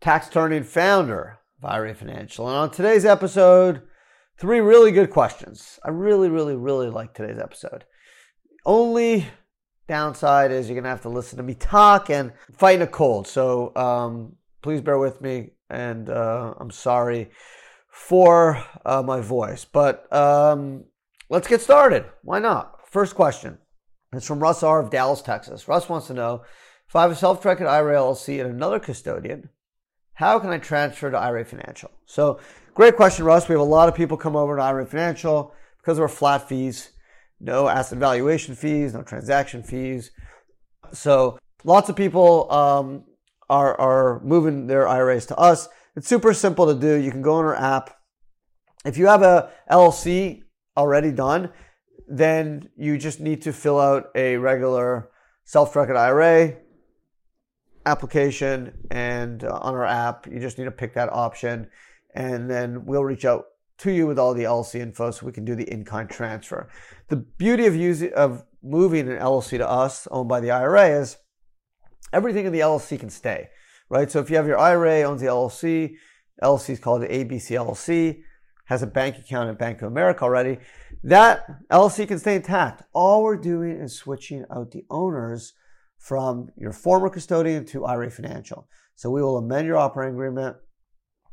tax attorney and founder of IRA Financial. And on today's episode, three really good questions. I really, really, really like today's episode. Only downside is you're going to have to listen to me talk and fighting a cold. So um, please bear with me, and uh, I'm sorry for uh, my voice. But um, let's get started. Why not? First question. It's from Russ R. of Dallas, Texas. Russ wants to know if I have a self directed IRA LLC and another custodian, how can I transfer to IRA Financial? So, great question, Russ. We have a lot of people come over to IRA Financial because of our flat fees, no asset valuation fees, no transaction fees. So, lots of people um, are, are moving their IRAs to us. It's super simple to do. You can go on our app. If you have a LLC already done, then you just need to fill out a regular self-directed IRA application and uh, on our app you just need to pick that option and then we'll reach out to you with all the LLC info so we can do the in-kind transfer. The beauty of using of moving an LLC to us owned by the IRA is everything in the LLC can stay, right? So if you have your IRA owns the LLC, LLC is called the ABC LLC, has a bank account at Bank of America already, that LLC can stay intact. All we're doing is switching out the owners from your former custodian to IRA Financial. So we will amend your operating agreement.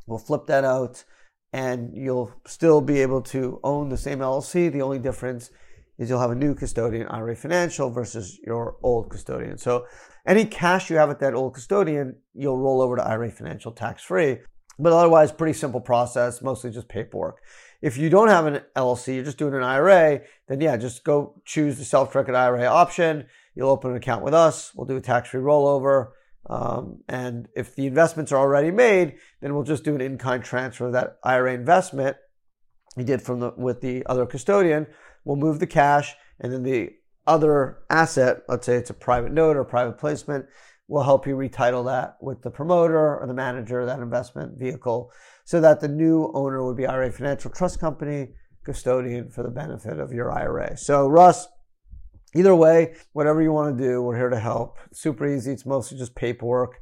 We'll flip that out and you'll still be able to own the same LLC. The only difference is you'll have a new custodian, IRA Financial, versus your old custodian. So any cash you have at that old custodian, you'll roll over to IRA Financial tax free. But otherwise, pretty simple process, mostly just paperwork. If you don't have an LLC, you're just doing an IRA, then yeah, just go choose the self-directed IRA option. You'll open an account with us. We'll do a tax-free rollover. Um, and if the investments are already made, then we'll just do an in-kind transfer of that IRA investment you did from the with the other custodian. We'll move the cash, and then the other asset, let's say it's a private note or private placement, will help you retitle that with the promoter or the manager of that investment vehicle so that the new owner would be IRA Financial Trust Company, custodian for the benefit of your IRA. So, Russ, either way, whatever you want to do, we're here to help. super easy. It's mostly just paperwork.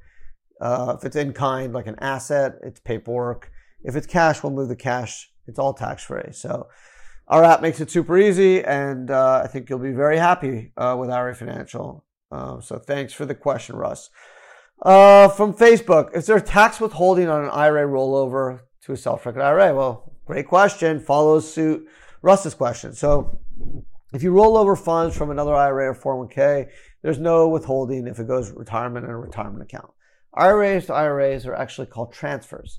Uh, if it's in kind, like an asset, it's paperwork. If it's cash, we'll move the cash. It's all tax free. So, our app makes it super easy, and uh, I think you'll be very happy uh, with IRA Financial. Uh, so thanks for the question, Russ. Uh, from Facebook, is there tax withholding on an IRA rollover to a self-directed IRA? Well, great question. Follows suit Russ's question. So if you roll over funds from another IRA or 401k, there's no withholding if it goes retirement in a retirement account. IRAs to IRAs are actually called transfers,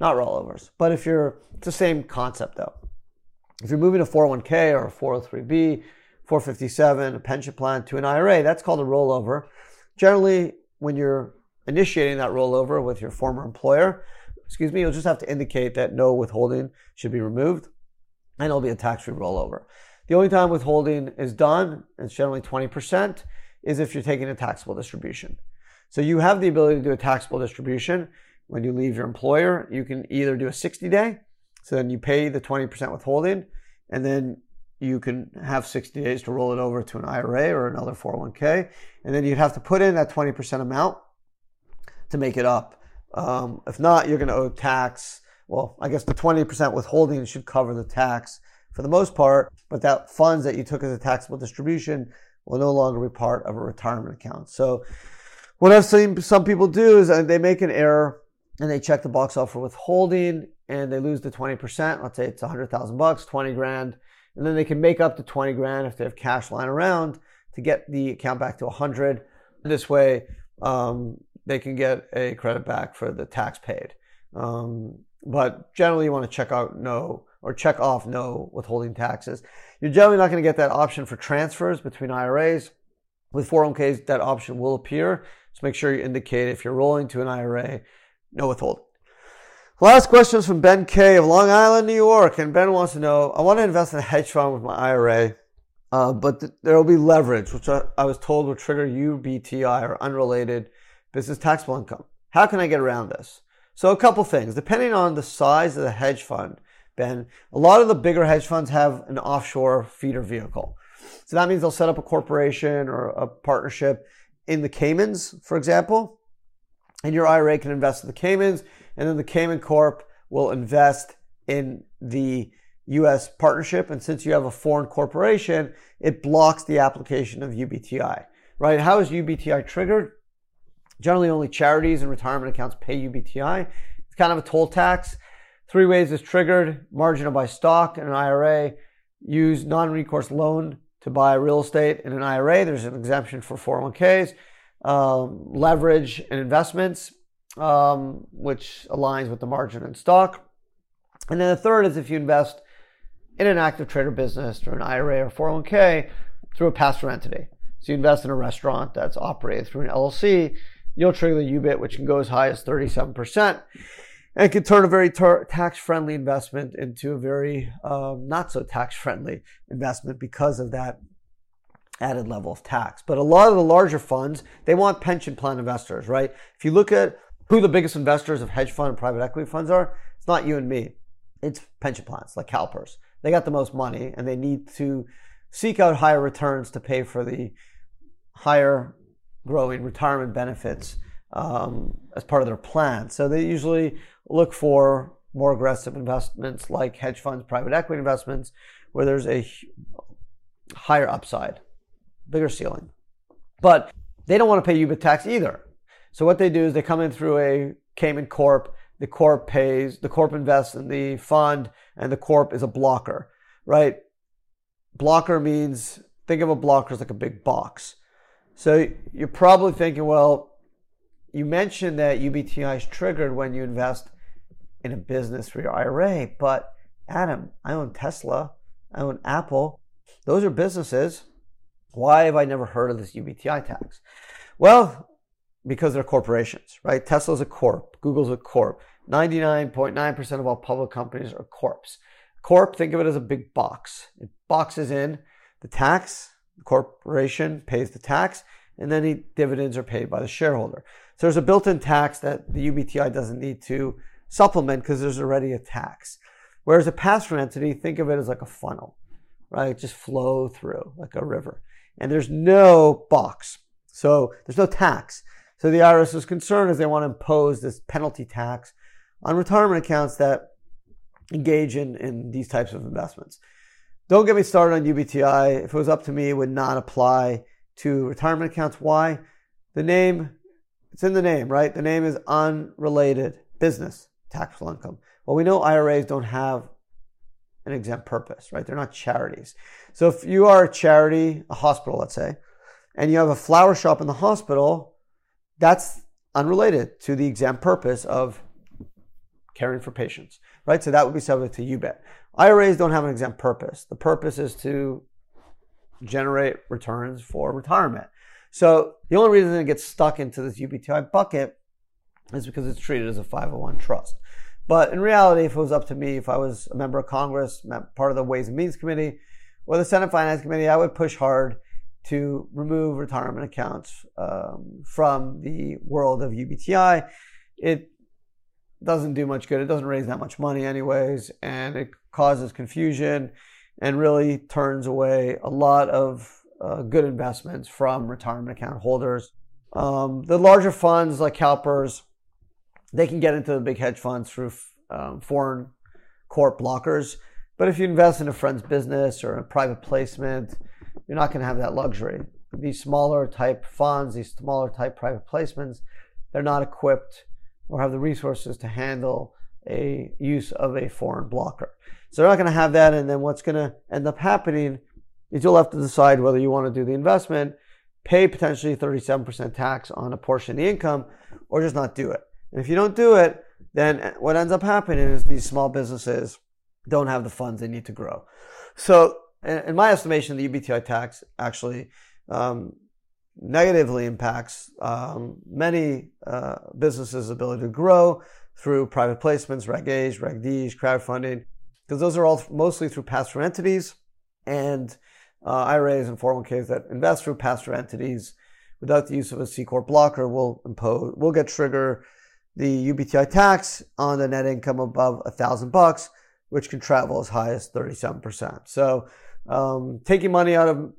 not rollovers. But if you're, it's the same concept though. If you're moving a 401k or a 403b, 457, a pension plan to an IRA, that's called a rollover. Generally, when you're initiating that rollover with your former employer, excuse me, you'll just have to indicate that no withholding should be removed and it'll be a tax free rollover. The only time withholding is done, it's generally 20%, is if you're taking a taxable distribution. So you have the ability to do a taxable distribution when you leave your employer. You can either do a 60 day, so then you pay the 20% withholding, and then you can have 60 days to roll it over to an IRA or another 401k. And then you'd have to put in that 20% amount to make it up. Um, if not, you're going to owe tax. Well, I guess the 20% withholding should cover the tax for the most part, but that funds that you took as a taxable distribution will no longer be part of a retirement account. So what I've seen some people do is uh, they make an error and they check the box off for withholding and they lose the 20%. Let's say it's 100,000 bucks, 20 grand and then they can make up to 20 grand if they have cash lying around to get the account back to 100. This way, um, they can get a credit back for the tax paid. Um, but generally, you want to check out no or check off no withholding taxes. You're generally not going to get that option for transfers between IRAs. With 401ks, that option will appear. So make sure you indicate if you're rolling to an IRA, no withholding. Last question is from Ben K of Long Island, New York. And Ben wants to know I want to invest in a hedge fund with my IRA, uh, but th- there will be leverage, which I, I was told will trigger UBTI or unrelated business taxable income. How can I get around this? So, a couple things. Depending on the size of the hedge fund, Ben, a lot of the bigger hedge funds have an offshore feeder vehicle. So that means they'll set up a corporation or a partnership in the Caymans, for example, and your IRA can invest in the Caymans, and then the Cayman Corp will invest in the US partnership. And since you have a foreign corporation, it blocks the application of UBTI, right? How is UBTI triggered? Generally, only charities and retirement accounts pay UBTI. It's kind of a toll tax. Three ways it's triggered marginal buy stock in an IRA, use non recourse loan to buy real estate in an IRA. There's an exemption for 401ks, um, leverage and investments, um, which aligns with the margin in stock. And then the third is if you invest in an active trader business through an IRA or 401k through a pass through entity. So you invest in a restaurant that's operated through an LLC, you'll trigger the UBIT, which can go as high as 37% and can turn a very tar- tax friendly investment into a very um, not so tax friendly investment because of that added level of tax. But a lot of the larger funds, they want pension plan investors, right? If you look at who the biggest investors of hedge fund and private equity funds are, it's not you and me. It's pension plans like CalPERS. They got the most money and they need to seek out higher returns to pay for the higher growing retirement benefits um, as part of their plan. So they usually look for more aggressive investments like hedge funds, private equity investments, where there's a higher upside, bigger ceiling. But they don't want to pay UBIT tax either. So what they do is they come in through a Cayman Corp. The Corp pays, the Corp invests in the fund, and the Corp is a blocker, right? Blocker means, think of a blocker as like a big box. So you're probably thinking, well, you mentioned that UBTI is triggered when you invest in a business for your IRA, but Adam, I own Tesla, I own Apple. Those are businesses. Why have I never heard of this UBTI tax? Well, because they're corporations, right? Tesla's a corp, Google's a corp. 99.9% of all public companies are corps. Corp, think of it as a big box. It boxes in the tax, the corporation pays the tax, and then the dividends are paid by the shareholder. So there's a built-in tax that the UBTI doesn't need to supplement because there's already a tax. Whereas a pass-through entity, think of it as like a funnel, right? Just flow through like a river. And there's no box. So there's no tax. So the IRS is concerned as they want to impose this penalty tax on retirement accounts that engage in, in these types of investments. Don't get me started on UBTI. If it was up to me, it would not apply to retirement accounts. Why? The name it's in the name, right? The name is unrelated business taxable income. Well, we know IRAs don't have an exempt purpose, right? They're not charities. So if you are a charity, a hospital, let's say, and you have a flower shop in the hospital, that's unrelated to the exempt purpose of caring for patients, right? So that would be subject to UBIT. IRAs don't have an exempt purpose. The purpose is to generate returns for retirement. So the only reason it gets stuck into this UBTI bucket is because it's treated as a 501 trust. But in reality, if it was up to me, if I was a member of Congress, part of the Ways and Means Committee, or the Senate Finance Committee, I would push hard to remove retirement accounts um, from the world of UBTI. It doesn't do much good. It doesn't raise that much money, anyways, and it causes confusion and really turns away a lot of uh, good investments from retirement account holders. Um, the larger funds like CalPERS, they can get into the big hedge funds through um, foreign corp blockers. But if you invest in a friend's business or a private placement, you're not going to have that luxury. These smaller type funds, these smaller type private placements, they're not equipped or have the resources to handle a use of a foreign blocker. So they're not going to have that. And then what's going to end up happening is you'll have to decide whether you want to do the investment, pay potentially 37% tax on a portion of the income, or just not do it. And if you don't do it, then what ends up happening is these small businesses don't have the funds they need to grow. So, in my estimation, the UBTI tax actually um, negatively impacts um, many uh, businesses' ability to grow through private placements, Reg A's, Reg D's, crowdfunding, because those are all mostly through pass-through entities and uh, IRAs and 401ks that invest through pass-through entities without the use of a C corp blocker will impose will get trigger the UBTI tax on the net income above a thousand bucks, which can travel as high as 37%. So, um, taking money out of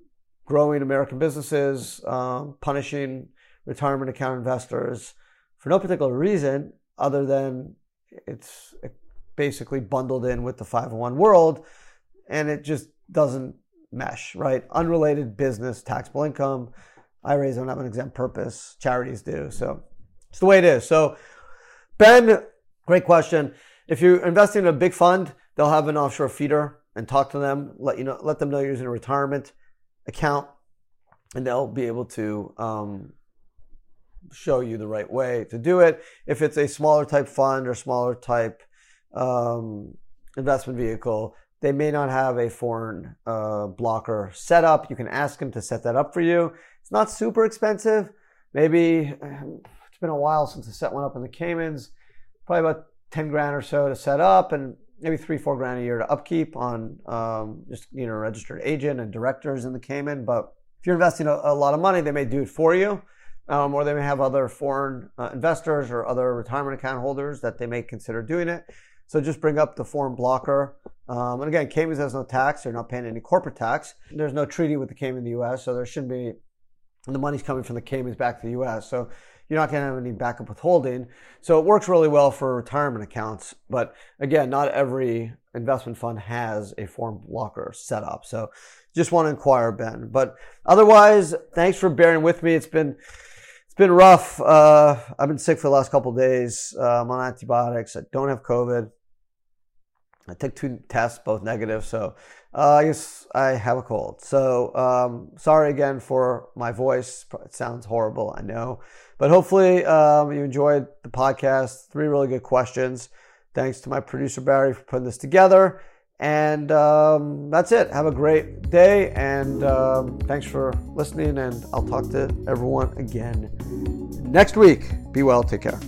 growing American businesses, um, punishing retirement account investors for no particular reason other than it's basically bundled in with the 501 world and it just doesn't mesh, right? Unrelated business, taxable income. IRAs don't have an exempt purpose, charities do. So it's the way it is. So, Ben, great question. If you're investing in a big fund, they'll have an offshore feeder and talk to them, let you know, let them know you're using a retirement account, and they'll be able to um, show you the right way to do it. If it's a smaller type fund or smaller type um, investment vehicle, they may not have a foreign uh, blocker set up. You can ask them to set that up for you. It's not super expensive. Maybe been a while since I set one up in the Caymans. Probably about 10 grand or so to set up and maybe three, four grand a year to upkeep on um, just, you know, registered agent and directors in the Cayman. But if you're investing a, a lot of money, they may do it for you. Um, or they may have other foreign uh, investors or other retirement account holders that they may consider doing it. So just bring up the foreign blocker. Um, and again, Caymans has no tax. They're not paying any corporate tax. There's no treaty with the Cayman in the U.S., so there shouldn't be. the money's coming from the Caymans back to the U.S., so you're not going to have any backup withholding. So it works really well for retirement accounts. But again, not every investment fund has a foreign blocker set up. So just want to inquire, Ben. But otherwise, thanks for bearing with me. It's been it's been rough. Uh, I've been sick for the last couple days. Uh, I'm on antibiotics. I don't have COVID. I took two tests, both negative. So uh, I guess I have a cold. So um, sorry again for my voice. It sounds horrible, I know. But hopefully um, you enjoyed the podcast. Three really good questions. Thanks to my producer Barry for putting this together. And um, that's it. Have a great day. And um, thanks for listening. And I'll talk to everyone again next week. Be well. Take care.